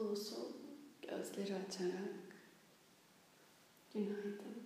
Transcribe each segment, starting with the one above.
usul gözleri açarak günaydın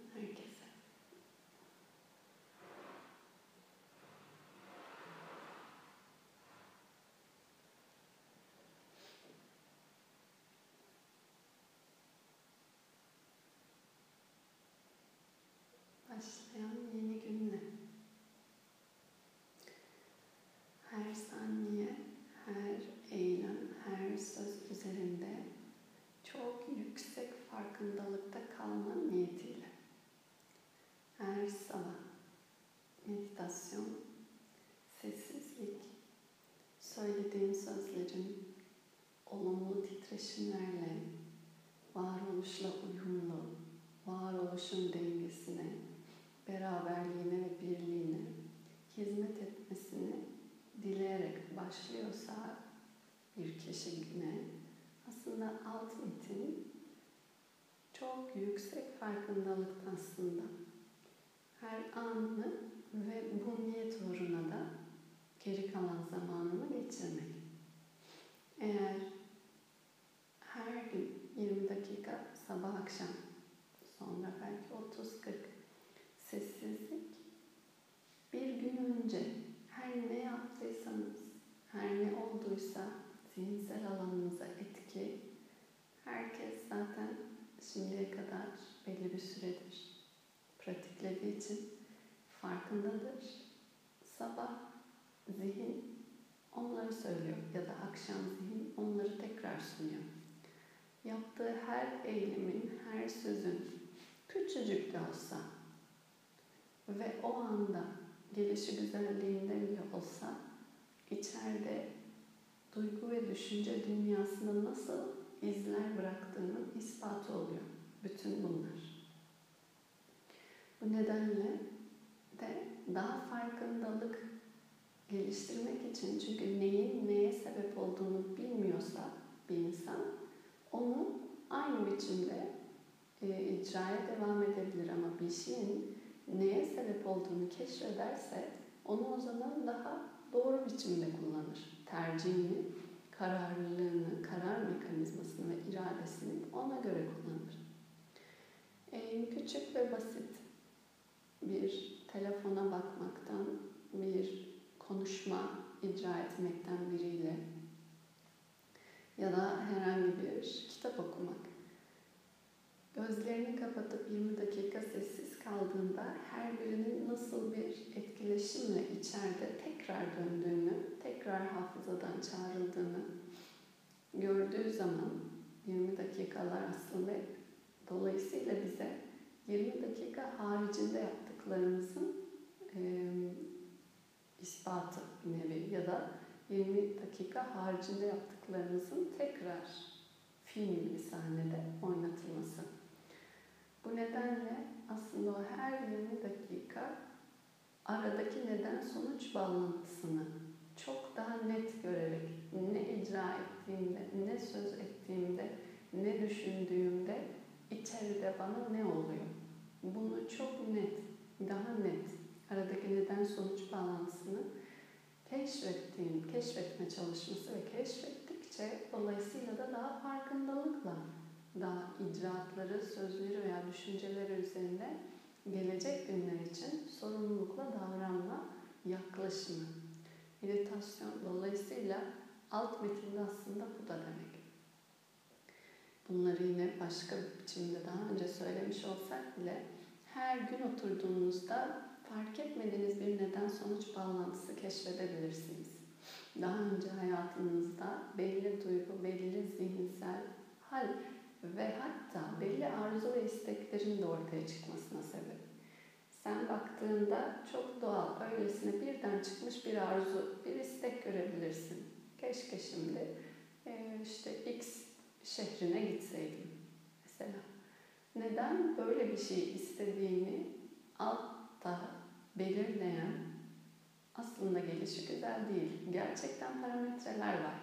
metin çok yüksek farkındalık aslında. Her anını ve bu niyet uğruna da geri kalan zamanını geçirmek. Eğer her gün 20 dakika sabah akşam sonra belki 30-40 sessizlik bir gün önce her ne yaptıysanız, her ne olduysa zihinsel alanınıza etki herkes zaten şimdiye kadar belli bir süredir pratiklediği için farkındadır. Sabah zihin onları söylüyor ya da akşam zihin onları tekrar sunuyor. Yaptığı her eylemin, her sözün küçücük de olsa ve o anda gelişi güzelliğinde bile olsa içeride duygu ve düşünce dünyasında nasıl izler bıraktığının ispatı oluyor. Bütün bunlar. Bu nedenle de daha farkındalık geliştirmek için çünkü neyin neye sebep olduğunu bilmiyorsa bir insan onu aynı biçimde e, icraya devam edebilir ama bir şeyin neye sebep olduğunu keşfederse onu o zaman daha doğru biçimde kullanır. Tercihini, kararlılığını, karar mekanizmasını ve iradesini ona göre kullanır. En küçük ve basit bir telefona bakmaktan, bir konuşma icra etmekten biriyle ya da herhangi bir kitap okumak. Gözlerini kapatıp 20 dakika sessiz kaldığında her birinin nasıl bir etkileşimle içeride tekrar döndüğünü, tekrar hafızadan çağrıldığını gördüğü zaman 20 dakikalar aslında dolayısıyla bize 20 dakika haricinde yaptıklarımızın e, ispatı nevi ya da 20 dakika haricinde yaptıklarımızın tekrar film gibi sahnede oynatılması. Bu nedenle aslında o her 20 dakika aradaki neden sonuç bağlantısını çok daha net görerek ne icra ettiğimde, ne söz ettiğimde, ne düşündüğümde içeride bana ne oluyor? Bunu çok net, daha net aradaki neden sonuç bağlantısını keşfettiğim, keşfetme çalışması ve keşfettikçe dolayısıyla da daha farkındalıkla daha icraatları, sözleri veya düşünceleri üzerinde gelecek günler için sorumlulukla davranma yaklaşımı. Meditasyon dolayısıyla alt metinde aslında bu da demek. Bunları yine başka bir biçimde daha önce söylemiş olsak bile her gün oturduğunuzda fark etmediğiniz bir neden sonuç bağlantısı keşfedebilirsiniz. Daha önce hayatınızda belli duygu, belli zihinsel hal ve hatta belli arzu ve isteklerin de ortaya çıkmasına sebep. Sen baktığında çok doğal, öylesine birden çıkmış bir arzu, bir istek görebilirsin. Keşke şimdi işte X şehrine gitseydim mesela. Neden böyle bir şey istediğini altta belirleyen aslında gelişi güzel değil. Gerçekten parametreler var.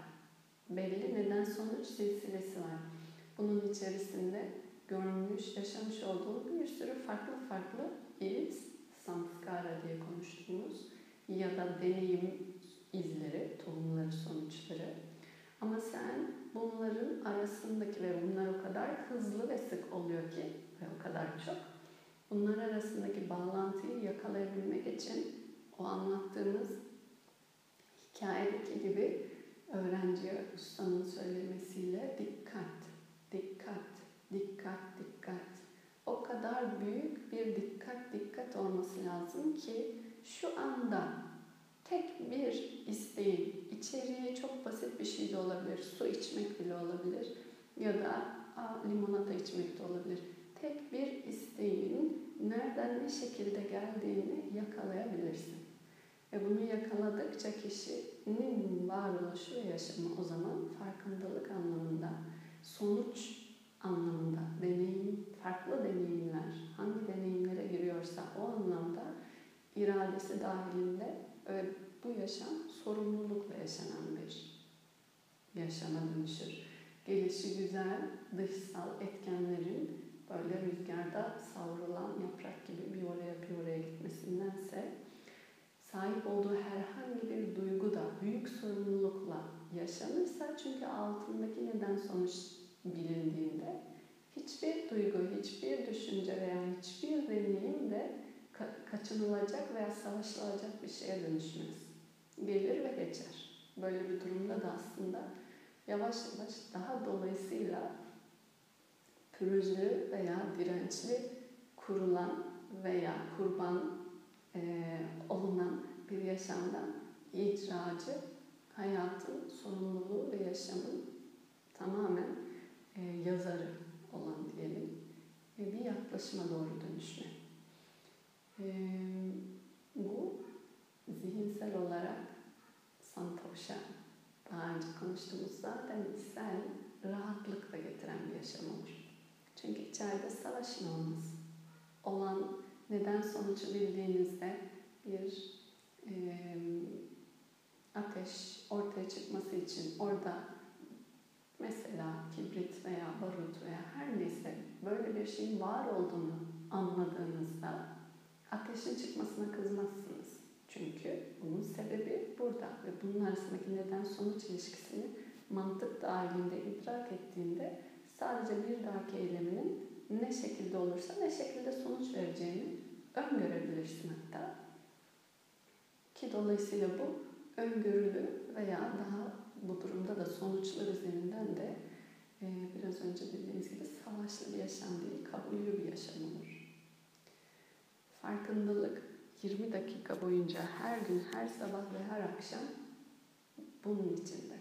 Belli neden sonuç silsilesi var. Bunun içerisinde görmüş, yaşamış olduğu bir sürü farklı farklı iz, samskara diye konuştuğumuz ya da deneyim izleri, tohumları, sonuçları. Ama sen bunların arasında arasındaki ve bunlar o kadar hızlı ve sık oluyor ki ve o kadar çok. Bunlar arasındaki bağlantıyı yakalayabilmek için o anlattığımız hikayedeki gibi öğrenciye ustanın söylemesiyle dikkat, dikkat, dikkat. O kadar büyük bir dikkat dikkat olması lazım ki şu anda tek bir isteğin, içeriği çok basit bir şey de olabilir, su içmek bile olabilir ya da a, limonata içmek de olabilir. Tek bir isteğin nereden ne şekilde geldiğini yakalayabilirsin. Ve bunu yakaladıkça kişinin varoluşu ve yaşamı o zaman farkındalık anlamında, sonuç anlamında, deneyim, farklı deneyimler, hangi deneyimlere giriyorsa o anlamda iradesi dahilinde bu yaşam sorumlulukla yaşanan bir yaşama dönüşür. Gelişi güzel dışsal etkenlerin böyle rüzgarda savrulan yaprak gibi bir oraya bir oraya gitmesindense sahip olduğu herhangi bir duygu da büyük sorumlulukla yaşanırsa çünkü altındaki neden sonuç bilindiğinde hiçbir duygu, hiçbir düşünce veya hiçbir deneyim de kaçınılacak veya savaşılacak bir şeye dönüşmez. Gelir ve geçer. Böyle bir durumda da aslında yavaş yavaş daha dolayısıyla pürüzlü veya dirençli kurulan veya kurban e, olunan bir yaşamdan icracı hayatın sorumluluğu ve yaşamın tamamen e, yazarı olan diyelim ve bir yaklaşıma doğru dönüşme. E, bu zihinsel olarak santosha daha önce konuştuğumuz zaten içsel rahatlık da getiren bir yaşam olur. Çünkü içeride savaşın olmaz. Olan neden sonucu bildiğinizde bir e, ateş ortaya çıkması için orada mesela kibrit veya barut veya her neyse böyle bir şeyin var olduğunu anladığınızda ateşin çıkmasına kızmazsınız. Çünkü bunun sebebi burada ve bunun arasındaki neden sonuç ilişkisini mantık dahilinde idrak ettiğinde sadece bir dahaki eyleminin ne şekilde olursa ne şekilde sonuç vereceğini öngörebilirsin hatta. Ki dolayısıyla bu öngörülü veya daha bu durumda da sonuçlar üzerinden de e, biraz önce dediğimiz gibi savaşlı bir yaşam değil, kabullü bir yaşam olur. Farkındalık 20 dakika boyunca her gün, her sabah ve her akşam bunun içinde.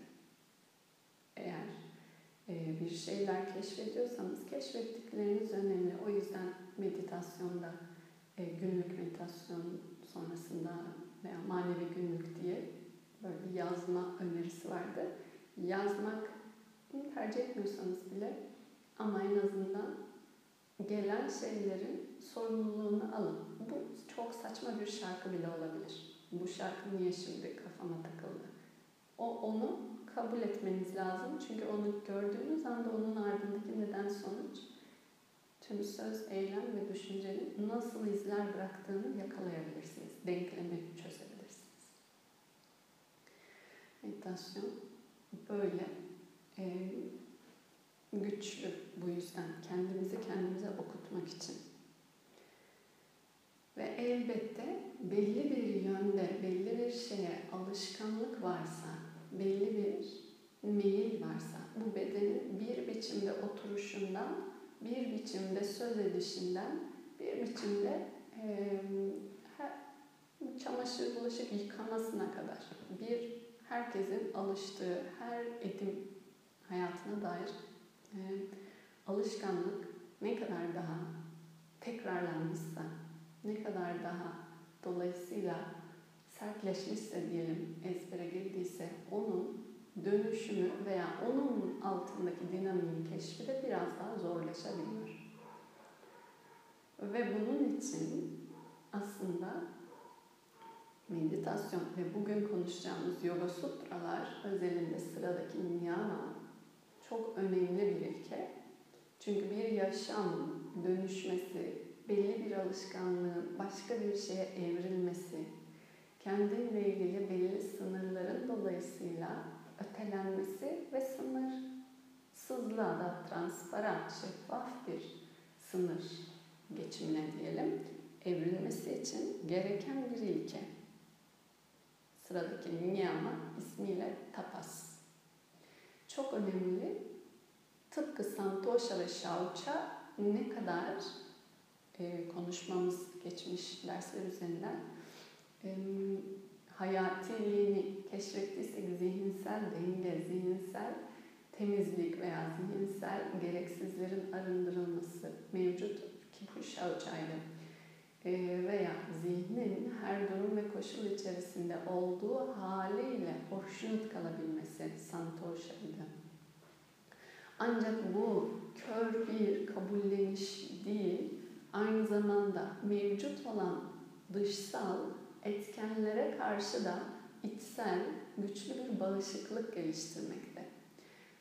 Eğer e, bir şeyler keşfediyorsanız keşfettikleriniz önemli. O yüzden meditasyonda e, günlük meditasyon sonrasında veya manevi günlük diye böyle yazma önerisi vardı. Yazmak tercih etmiyorsanız bile ama en azından gelen şeylerin sorumluluğunu alın. Bu çok saçma bir şarkı bile olabilir. Bu şarkı niye şimdi kafama takıldı? O onu kabul etmeniz lazım. Çünkü onu gördüğünüz anda onun ardındaki neden sonuç tüm söz, eylem ve düşüncenin nasıl izler bıraktığını yakalayabilirsiniz. Denklemi çözebilirsiniz. Meditasyon böyle e, güçlü bu yüzden kendimizi kendimize okutmak için. Ve elbette belli bir yönde, belli bir şeye alışkanlık varsa, belli bir meyil varsa, bu bedenin bir biçimde oturuşundan, bir biçimde söz edişinden, bir biçimde e, çamaşır bulaşık yıkamasına kadar bir herkesin alıştığı her edim hayatına dair e, alışkanlık ne kadar daha tekrarlanmışsa, ne kadar daha dolayısıyla sertleşmişse diyelim, ezbere girdiyse onun dönüşümü veya onun altındaki dinamiğin keşfi de biraz daha zorlaşabiliyor. Ve bunun için aslında meditasyon ve bugün konuşacağımız yoga sutralar özelinde sıradaki niyama çok önemli bir ilke. Çünkü bir yaşam dönüşmesi, belli bir alışkanlığın başka bir şeye evrilmesi, kendinle ilgili belli sınırların dolayısıyla ötelenmesi ve sınırsızlığa transparan, şeffaf bir sınır geçimine diyelim evrilmesi için gereken bir ilke. Sıradaki niyama ismiyle tapas. Çok önemli. Tıpkı Santosha ve Shaucha ne kadar e, konuşmamız geçmiş dersler üzerinden e, hayatiliğini keşfettiysek zihinsel denge, zihinsel temizlik veya zihinsel gereksizlerin arındırılması mevcut ki bu e, veya zihnin her durum ve koşul içerisinde olduğu haliyle hoşnut kalabilmesi Santosha'ydı. Ancak bu kör bir kabulleniş değil, aynı zamanda mevcut olan dışsal etkenlere karşı da içsel güçlü bir bağışıklık geliştirmekte.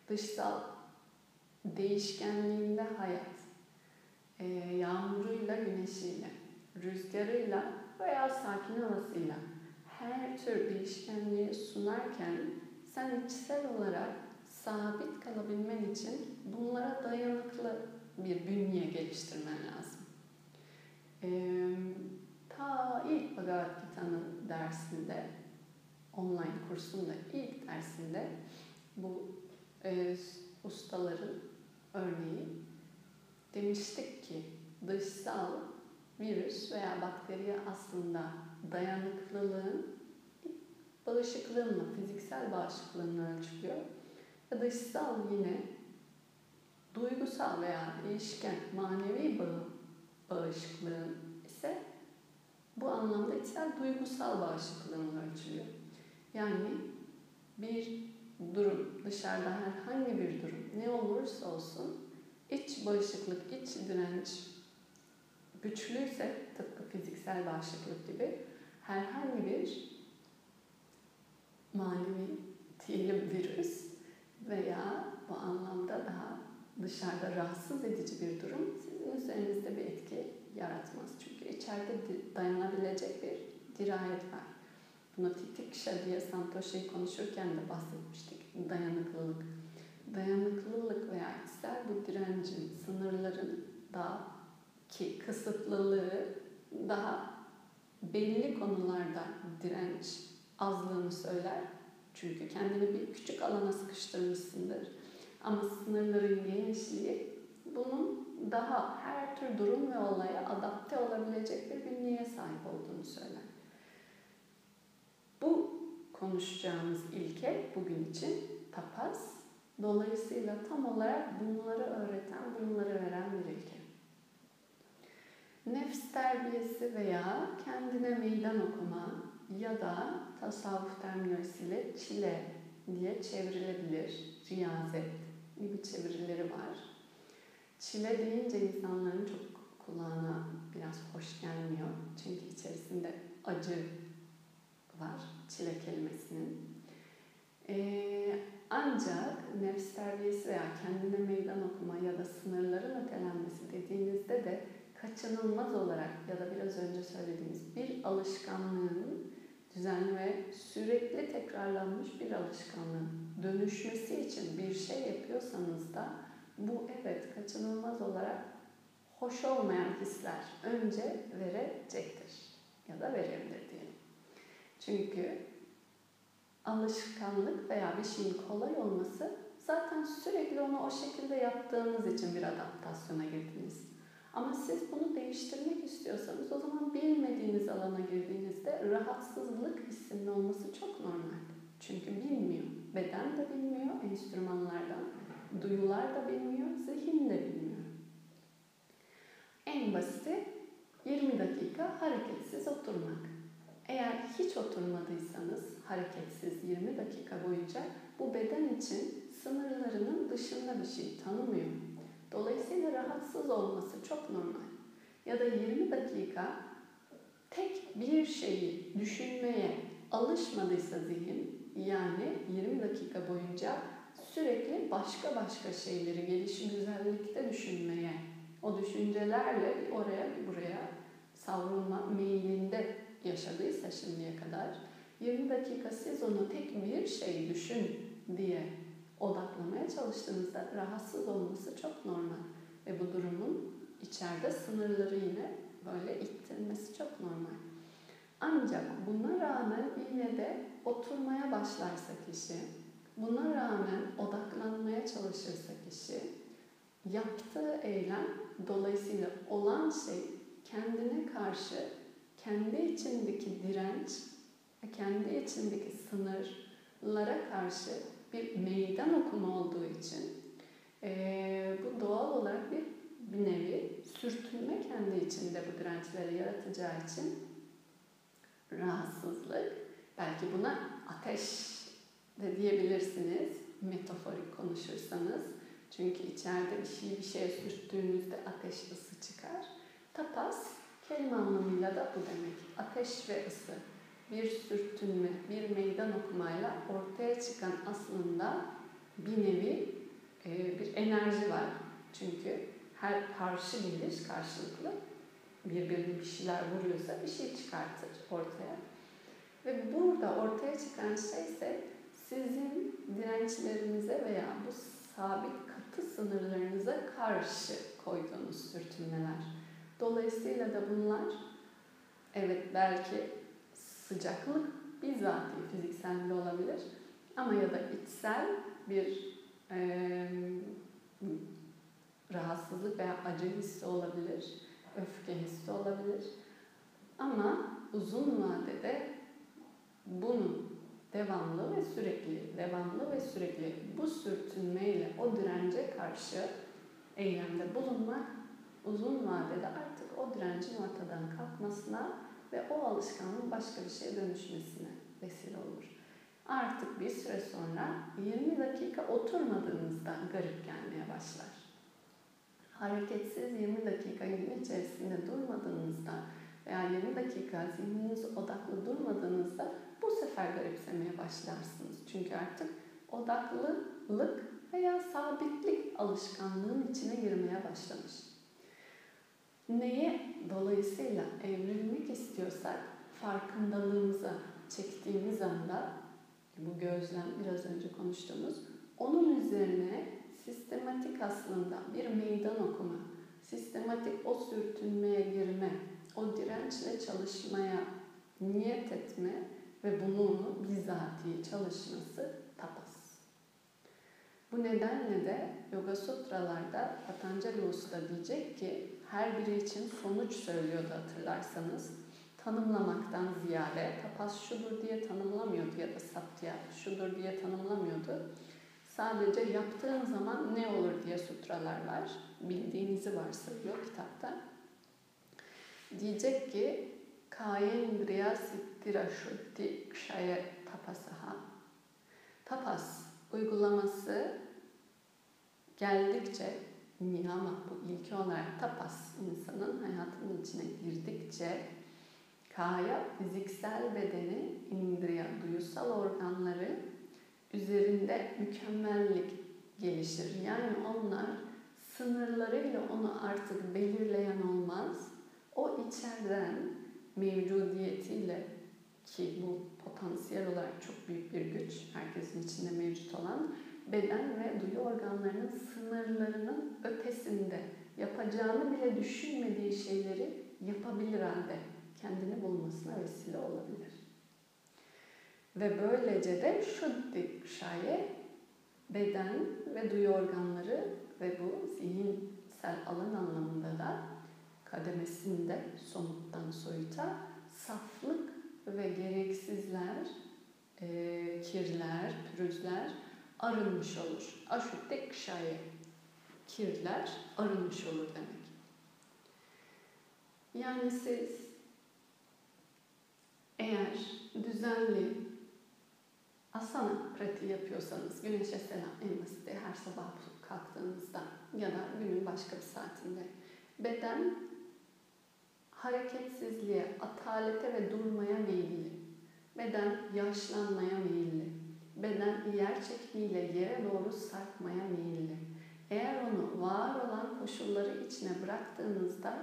Dışsal değişkenliğinde hayat, e, yağmuruyla, güneşiyle, rüzgarıyla veya sakin havasıyla her tür değişkenliği sunarken sen içsel olarak sabit kalabilmen için bunlara dayanıklı bir bünye geliştirmen lazım. Ee, ta ilk Bhagavad Gita'nın dersinde, online kursunda ilk dersinde bu e, ustaların örneği demiştik ki dışsal virüs veya bakteriye aslında dayanıklılığın bağışıklığınla, fiziksel bağışıklığını ölçülüyor. Ve dışsal yine duygusal veya değişken manevi bağ, bağışıklığın ise bu anlamda içsel duygusal bağışıklığını ölçülüyor. Yani bir durum, dışarıda herhangi bir durum ne olursa olsun iç bağışıklık, iç direnç güçlüyse tıpkı fiziksel bağışıklık gibi herhangi bir manevi diyelim virüs veya bu anlamda daha dışarıda rahatsız edici bir durum sizin üzerinizde bir etki yaratmaz. Çünkü içeride dayanabilecek bir dirayet var. Buna Titikşa diye Santosha'yı konuşurken de bahsetmiştik. Dayanıklılık. Dayanıklılık veya içsel bu direncin, sınırların daha ki kısıtlılığı daha belli konularda direnç azlığını söyler. Çünkü kendini bir küçük alana sıkıştırmışsındır. Ama sınırların genişliği bunun daha her tür durum ve olaya adapte olabilecek bir bünyeye sahip olduğunu söyler. Bu konuşacağımız ilke bugün için tapas. Dolayısıyla tam olarak bunları öğreten, bunları veren bir ilke nefs terbiyesi veya kendine meydan okuma ya da tasavvuf terminolojisiyle çile diye çevrilebilir. Riyazet gibi çevirileri var. Çile deyince insanların çok kulağına biraz hoş gelmiyor. Çünkü içerisinde acı var çile kelimesinin. Ee, ancak nefs terbiyesi veya kendine meydan okuma ya da sınırların ötelenmesi dediğinizde de kaçınılmaz olarak ya da biraz önce söylediğimiz bir alışkanlığın düzenli ve sürekli tekrarlanmış bir alışkanlığın dönüşmesi için bir şey yapıyorsanız da bu evet kaçınılmaz olarak hoş olmayan hisler önce verecektir ya da verebilir diyelim. Çünkü alışkanlık veya bir şeyin kolay olması zaten sürekli onu o şekilde yaptığınız için bir adaptasyona girdiniz. Ama siz bunu değiştirmek istiyorsanız o zaman bilmediğiniz alana girdiğinizde rahatsızlık hissinin olması çok normal. Çünkü bilmiyor. Beden de bilmiyor enstrümanlardan. Duyular da bilmiyor, zihin de bilmiyor. En basiti 20 dakika hareketsiz oturmak. Eğer hiç oturmadıysanız hareketsiz 20 dakika boyunca bu beden için sınırlarının dışında bir şey tanımıyor Dolayısıyla rahatsız olması çok normal. Ya da 20 dakika tek bir şeyi düşünmeye alışmadıysa zihin, yani 20 dakika boyunca sürekli başka başka şeyleri gelişi güzellikte düşünmeye, o düşüncelerle oraya buraya savrulma meyilinde yaşadıysa şimdiye kadar 20 dakika siz onu tek bir şey düşün diye odaklamaya çalıştığınızda rahatsız olması çok normal. Ve bu durumun içeride sınırları yine böyle ittirmesi çok normal. Ancak buna rağmen yine de oturmaya başlarsa kişi, buna rağmen odaklanmaya çalışırsa kişi, yaptığı eylem dolayısıyla olan şey kendine karşı kendi içindeki direnç kendi içindeki sınırlara karşı bir meydan okuma olduğu için e, bu doğal olarak bir, bir nevi sürtünme kendi içinde bu dirençleri yaratacağı için rahatsızlık, belki buna ateş de diyebilirsiniz metaforik konuşursanız. Çünkü içeride bir şey bir şeye sürttüğünüzde ateş ısı çıkar. Tapas kelime anlamıyla da bu demek. Ateş ve ısı. Bir sürtünme, bir meydan okumayla ortaya çıkan aslında bir nevi e, bir enerji var. Çünkü her karşı geliş karşılıklı birbirine bir şeyler vuruyorsa bir şey çıkartır ortaya. Ve burada ortaya çıkan şey ise sizin dirençlerinize veya bu sabit katı sınırlarınıza karşı koyduğunuz sürtünmeler. Dolayısıyla da bunlar evet belki sıcaklık bizzati fiziksel de olabilir ama ya da içsel bir e, rahatsızlık veya acı hissi olabilir, öfke hissi olabilir. Ama uzun vadede bunun devamlı ve sürekli, devamlı ve sürekli bu sürtünmeyle o dirence karşı eylemde bulunmak uzun vadede artık o direncin ortadan kalkmasına ve o alışkanlığın başka bir şeye dönüşmesine vesile olur. Artık bir süre sonra 20 dakika oturmadığınızda garip gelmeye başlar. Hareketsiz 20 dakika gün içerisinde durmadığınızda veya 20 dakika zihniniz odaklı durmadığınızda bu sefer garipsemeye başlarsınız. Çünkü artık odaklılık veya sabitlik alışkanlığın içine girmeye başlamış. Neye dolayısıyla evrilmek istiyorsak farkındalığımıza çektiğimiz anda bu gözlem biraz önce konuştuğumuz onun üzerine sistematik aslında bir meydan okuma, sistematik o sürtünmeye girme, o dirençle çalışmaya niyet etme ve bunu bizatihi çalışması tapas. Bu nedenle de Yoga Sutralarda Patanjali Usta diyecek ki her biri için sonuç söylüyordu hatırlarsanız. Tanımlamaktan ziyade tapas şudur diye tanımlamıyordu ya da satya şudur diye tanımlamıyordu. Sadece yaptığın zaman ne olur diye sutralar var. Bildiğinizi varsayıyor kitapta. Diyecek ki Kayendriya Siddhira Shuddhi Kshaya Tapasaha Tapas uygulaması geldikçe niyama bu ilki olarak tapas insanın hayatının içine girdikçe kaya fiziksel bedeni indriya duyusal organları üzerinde mükemmellik gelişir. Yani onlar sınırlarıyla onu artık belirleyen olmaz. O içeriden mevcudiyetiyle ki bu potansiyel olarak çok büyük bir güç, herkesin içinde mevcut olan beden ve duyu organlarının sınırlarının ötesinde yapacağını bile düşünmediği şeyleri yapabilir halde kendini bulmasına vesile olabilir. Ve böylece de şu şaye beden ve duyu organları ve bu zihinsel alan anlamında da kademesinde somuttan soyuta saflık ve gereksizler, e, kirler, pürüzler arınmış olur. Aşütte kşaye, kirler arınmış olur demek. Yani siz eğer düzenli asana pratiği yapıyorsanız, güneşe selam en basit her sabah kalktığınızda ya da günün başka bir saatinde beden hareketsizliğe, atalete ve durmaya meyilli. Beden yaşlanmaya meyilli. Beden yer çekimiyle yere doğru sarkmaya meyilli. Eğer onu var olan koşulları içine bıraktığınızda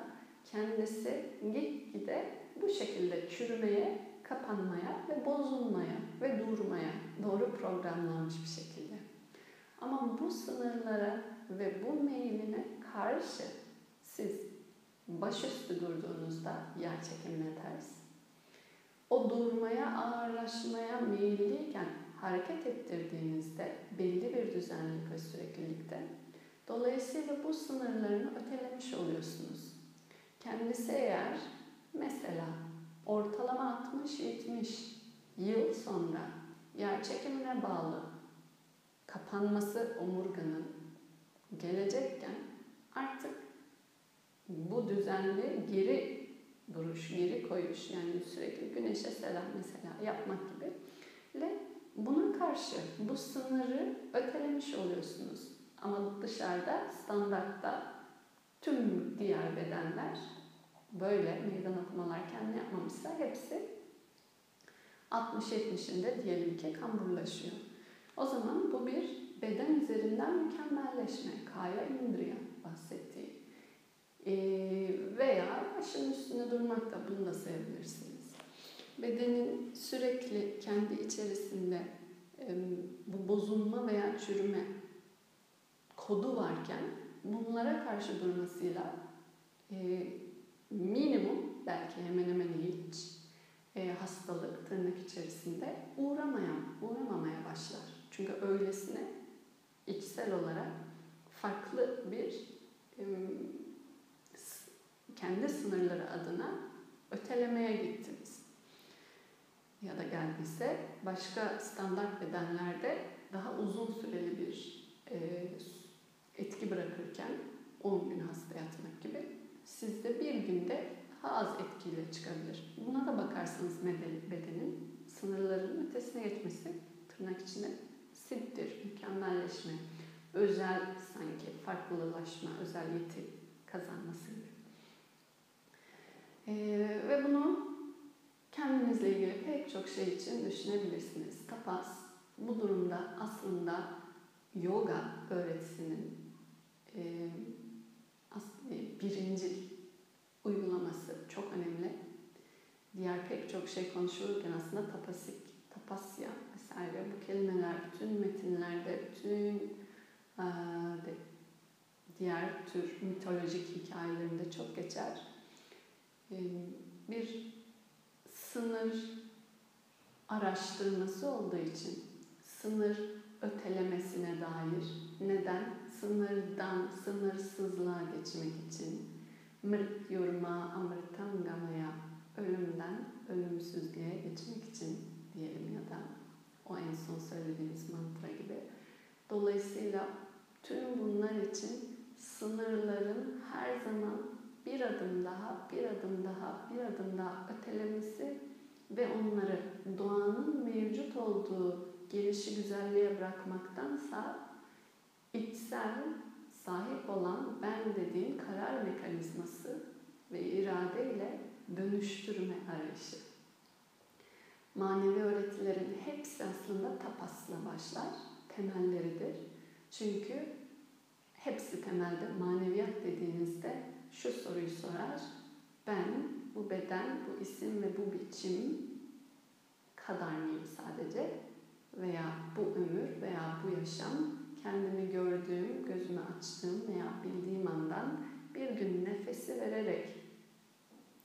kendisi gitgide bu şekilde çürümeye, kapanmaya ve bozulmaya ve durmaya doğru programlanmış bir şekilde. Ama bu sınırlara ve bu meyiline karşı siz başüstü durduğunuzda yer çekimine ters, o durmaya, ağırlaşmaya meyilliyken hareket ettirdiğinizde belli bir düzenlilik ve süreklilikte dolayısıyla bu sınırlarını ötelemiş oluyorsunuz. Kendisi eğer mesela ortalama 60-70 yıl sonra yer çekimine bağlı kapanması omurganın gelecekken artık bu düzenli geri duruş, geri koyuş yani sürekli güneşe selam mesela yapmak gibi ile buna karşı bu sınırı ötelemiş oluyorsunuz. Ama dışarıda standartta tüm diğer bedenler böyle meydan okumalar kendi yapmamışsa hepsi 60-70'inde diyelim ki kamburlaşıyor. O zaman bu bir beden üzerinden mükemmelleşme, kaya indriya bahsettiği. Ee, veya başın üstünde durmak da bunu da sayabilirsiniz. Bedenin sürekli kendi içerisinde bu bozulma veya çürüme kodu varken bunlara karşı durmasıyla e, minimum belki hemen hemen hiç e, hastalık tırnak içerisinde uğramayan, uğramamaya başlar. Çünkü öylesine içsel olarak farklı bir kendi sınırları adına ötelemeye gittiniz. Ya da geldiyse başka standart bedenlerde daha uzun süreli bir e, etki bırakırken 10 gün hasta yatmak gibi sizde bir günde daha az etkiyle çıkabilir. Buna da bakarsanız bedenin sınırlarının ötesine geçmesi tırnak içinde sittir, mükemmelleşme, özel sanki farklılaşma, özel yeti kazanması gibi. Ee, ve bunu kendinizle ilgili pek çok şey için düşünebilirsiniz. Tapas bu durumda aslında yoga öğretisinin e, birinci uygulaması çok önemli. Diğer pek çok şey konuşulurken aslında tapasik, tapasya vesaire bu kelimeler bütün metinlerde, bütün e, de, diğer tür mitolojik hikayelerinde çok geçer. E, bir sınır araştırması olduğu için sınır ötelemesine dair neden sınırdan sınırsızlığa geçmek için mrityurma amritangamaya ölümden ölümsüzlüğe geçmek için diyelim ya da o en son söylediğimiz mantra gibi. Dolayısıyla tüm bunlar için sınırların her zaman bir adım daha, bir adım daha, bir adım daha ötelemesi ve onları doğanın mevcut olduğu gelişi güzelliğe bırakmaktansa içsel sahip olan ben dediğin karar mekanizması ve iradeyle dönüştürme arayışı. Manevi öğretilerin hepsi aslında tapasla başlar, temelleridir. Çünkü hepsi temelde maneviyat dediğinizde şu soruyu sorar. Ben bu beden, bu isim ve bu biçim kadar mıyım sadece? Veya bu ömür veya bu yaşam kendimi gördüğüm, gözümü açtığım veya bildiğim andan bir gün nefesi vererek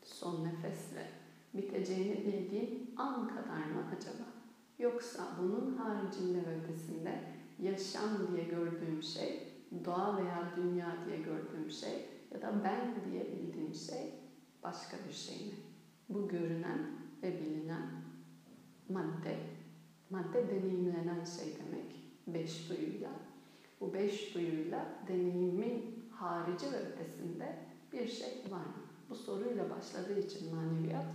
son nefesle biteceğini bildiğim an kadar mı acaba? Yoksa bunun haricinde ve ötesinde yaşam diye gördüğüm şey, doğa veya dünya diye gördüğüm şey ya da ben diye bildiğim şey başka bir şey mi? Bu görünen ve bilinen madde, madde deneyimlenen şey demek beş duyuyla. Bu beş duyuyla deneyimin harici ve ötesinde bir şey var mı? Bu soruyla başladığı için maneviyat.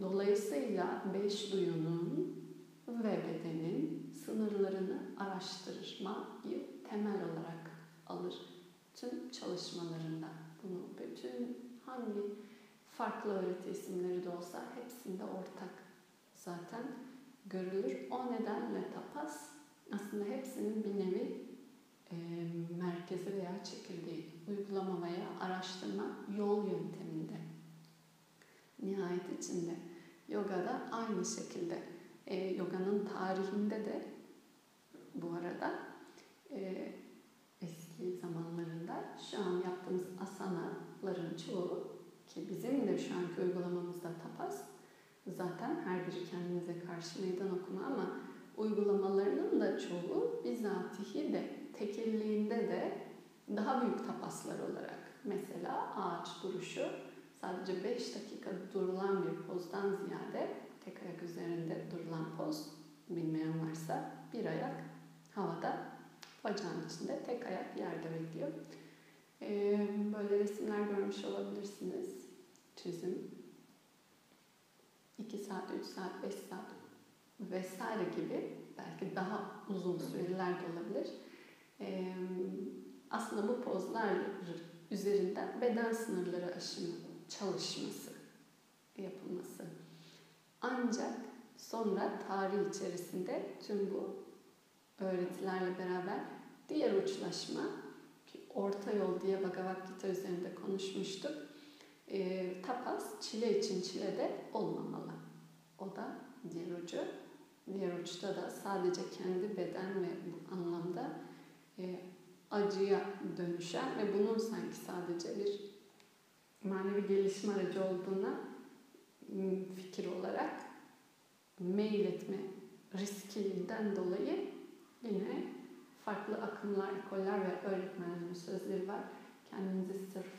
Dolayısıyla beş duyunun ve bedenin sınırlarını araştırmayı temel olarak alır. Tüm çalışmalarında bunu bütün hangi farklı öğreti isimleri de olsa hepsinde ortak zaten görülür. O nedenle tapas aslında hepsinin bir nevi e, merkezi veya çekirdeği, uygulama veya araştırma yol yönteminde. Nihayet içinde yogada aynı şekilde e, yoganın tarihinde de bu arada e, eski zamanlarında şu an yaptığımız asanaların çoğu ki bizim de şu anki uygulamamızda tapas zaten her biri kendinize karşı meydan okuma ama uygulamalarının da çoğu bizatihi de tekelliğinde de daha büyük tapaslar olarak mesela ağaç duruşu sadece 5 dakika durulan bir pozdan ziyade tek ayak üzerinde durulan poz bilmeyen varsa bir ayak havada bacağın içinde tek ayak yerde bekliyor. Ee, böyle resimler görmüş olabilirsiniz. Çizim. 2 saat, 3 saat, 5 saat vesaire gibi belki daha uzun süreler de olabilir. Ee, aslında bu pozlar üzerinden beden sınırları aşımı çalışması yapılması. Ancak sonra tarih içerisinde tüm bu öğretilerle beraber diğer uçlaşma ki orta yol diye Bhagavad Gita üzerinde konuşmuştuk. E, tapas çile için çile de olmamalı. O da diğer ucu. Diğer uçta da sadece kendi beden ve bu anlamda e, acıya dönüşen ve bunun sanki sadece bir manevi gelişim aracı olduğuna fikir olarak mail etme riskinden dolayı yine farklı akımlar, ekoller ve öğretmenlerin sözleri var. Kendinizi sırf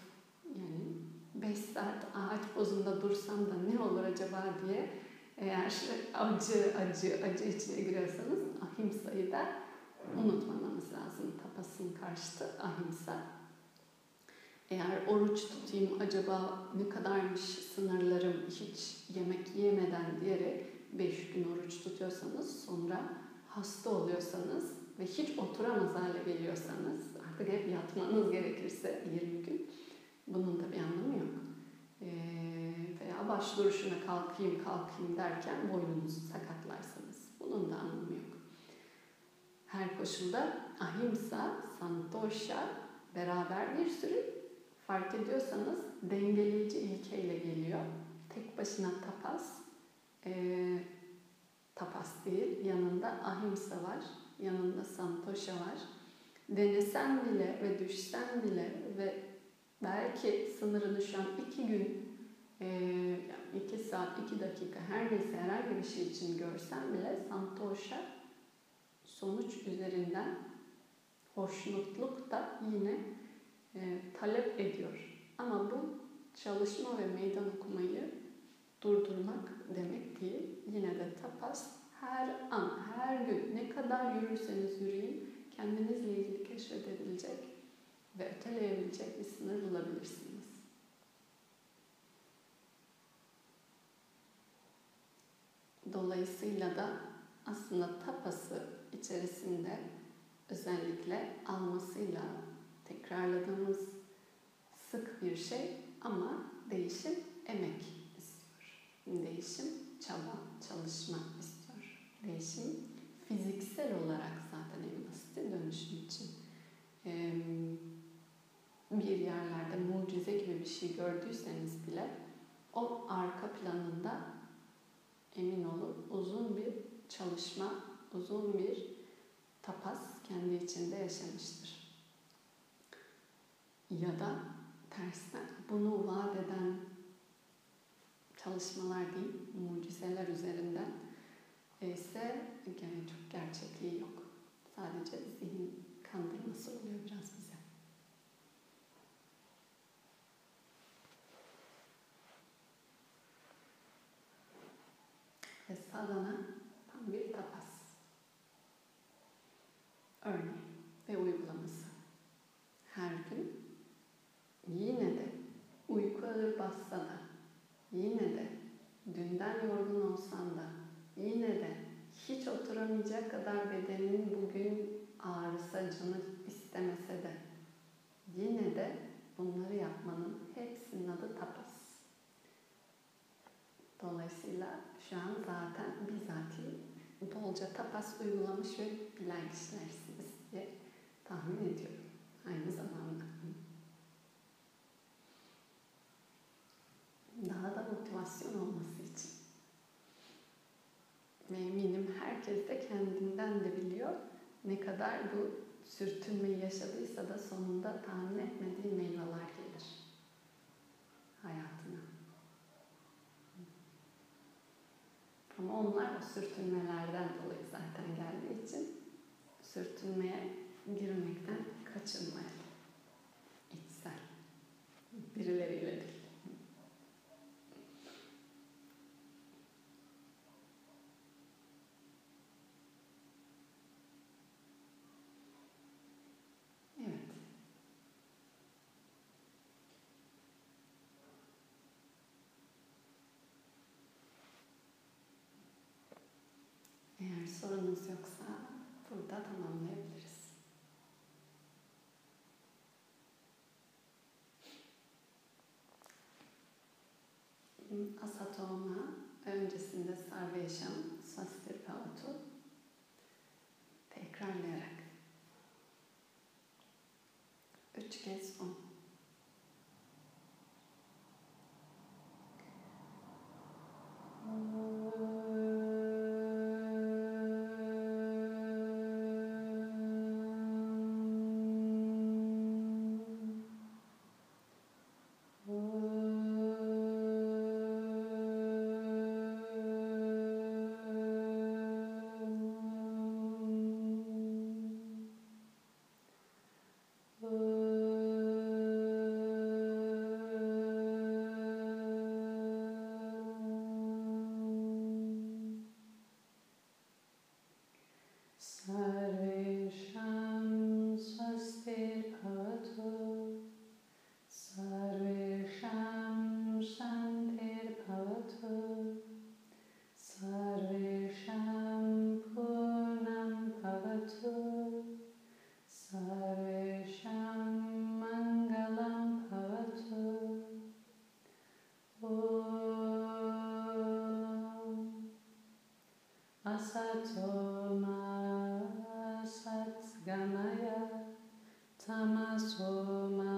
yani 5 saat ağaç pozunda dursam da ne olur acaba diye eğer acı acı acı içine giriyorsanız ahimsayı da unutmamamız lazım. Tapasın karşıtı ahimsa. Eğer oruç tutayım acaba ne kadarmış sınırlarım hiç yemek yemeden diyerek 5 gün oruç tutuyorsanız sonra hasta oluyorsanız ve hiç oturamaz hale geliyorsanız artık hep yatmanız gerekirse 20 gün bunun da bir anlamı yok. Ee, veya baş duruşuna kalkayım kalkayım derken boynunuzu sakatlarsanız bunun da anlamı yok. Her koşulda ahimsa, santosha beraber bir sürü fark ediyorsanız dengeleyici ilkeyle geliyor. Tek başına tapas, e, tapas değil, yanında ahimsa var, yanında santosha var. Denesen bile ve düşsen bile ve belki sınırını şu an iki gün, e, iki saat, iki dakika her neyse herhangi bir şey için görsen bile santosha sonuç üzerinden hoşnutluk da yine e, talep ediyor. Ama bu çalışma ve meydan okumayı durdurmak demek değil. Yine de tapas her an, her gün ne kadar yürürseniz yürüyün kendinizle ilgili keşfedebilecek ve öteleyebilecek bir sınır bulabilirsiniz. Dolayısıyla da aslında tapası içerisinde özellikle almasıyla tekrarladığımız sık bir şey ama değişim emek istiyor. Değişim çaba, çalışma istiyor. Değişim fiziksel olarak zaten en basit dönüşüm için. bir yerlerde mucize gibi bir şey gördüyseniz bile o arka planında emin olun uzun bir çalışma, uzun bir tapas kendi içinde yaşamıştır. Ya da tersten bunu vaat eden çalışmalar değil, mucizeler üzerinden ise yani çok gerçekliği yok. Sadece zihin kandırması oluyor biraz bize. Sadana tam bir tapas. Örneği ve uygulaması. Her gün yine de uyku ağır bassa da, yine de dünden yorgun olsan da, yine de hiç oturamayacak kadar bedenin bugün ağrısa, canı istemese de, yine de bunları yapmanın hepsinin adı tapas. Dolayısıyla şu an zaten bizatihi bolca tapas uygulamış ve bilen kişilersiniz diye tahmin ediyorum aynı zamanda. Daha da motivasyon olması için. Ve eminim herkes de kendinden de biliyor ne kadar bu sürtünmeyi yaşadıysa da sonunda tahmin etmediği meyveler gelir. Hayat. Ama onlar o sürtünmelerden dolayı sorunuz yoksa burada tamamlayabiliriz. Asatoma öncesinde sarvesham svastir pavatu sua mão.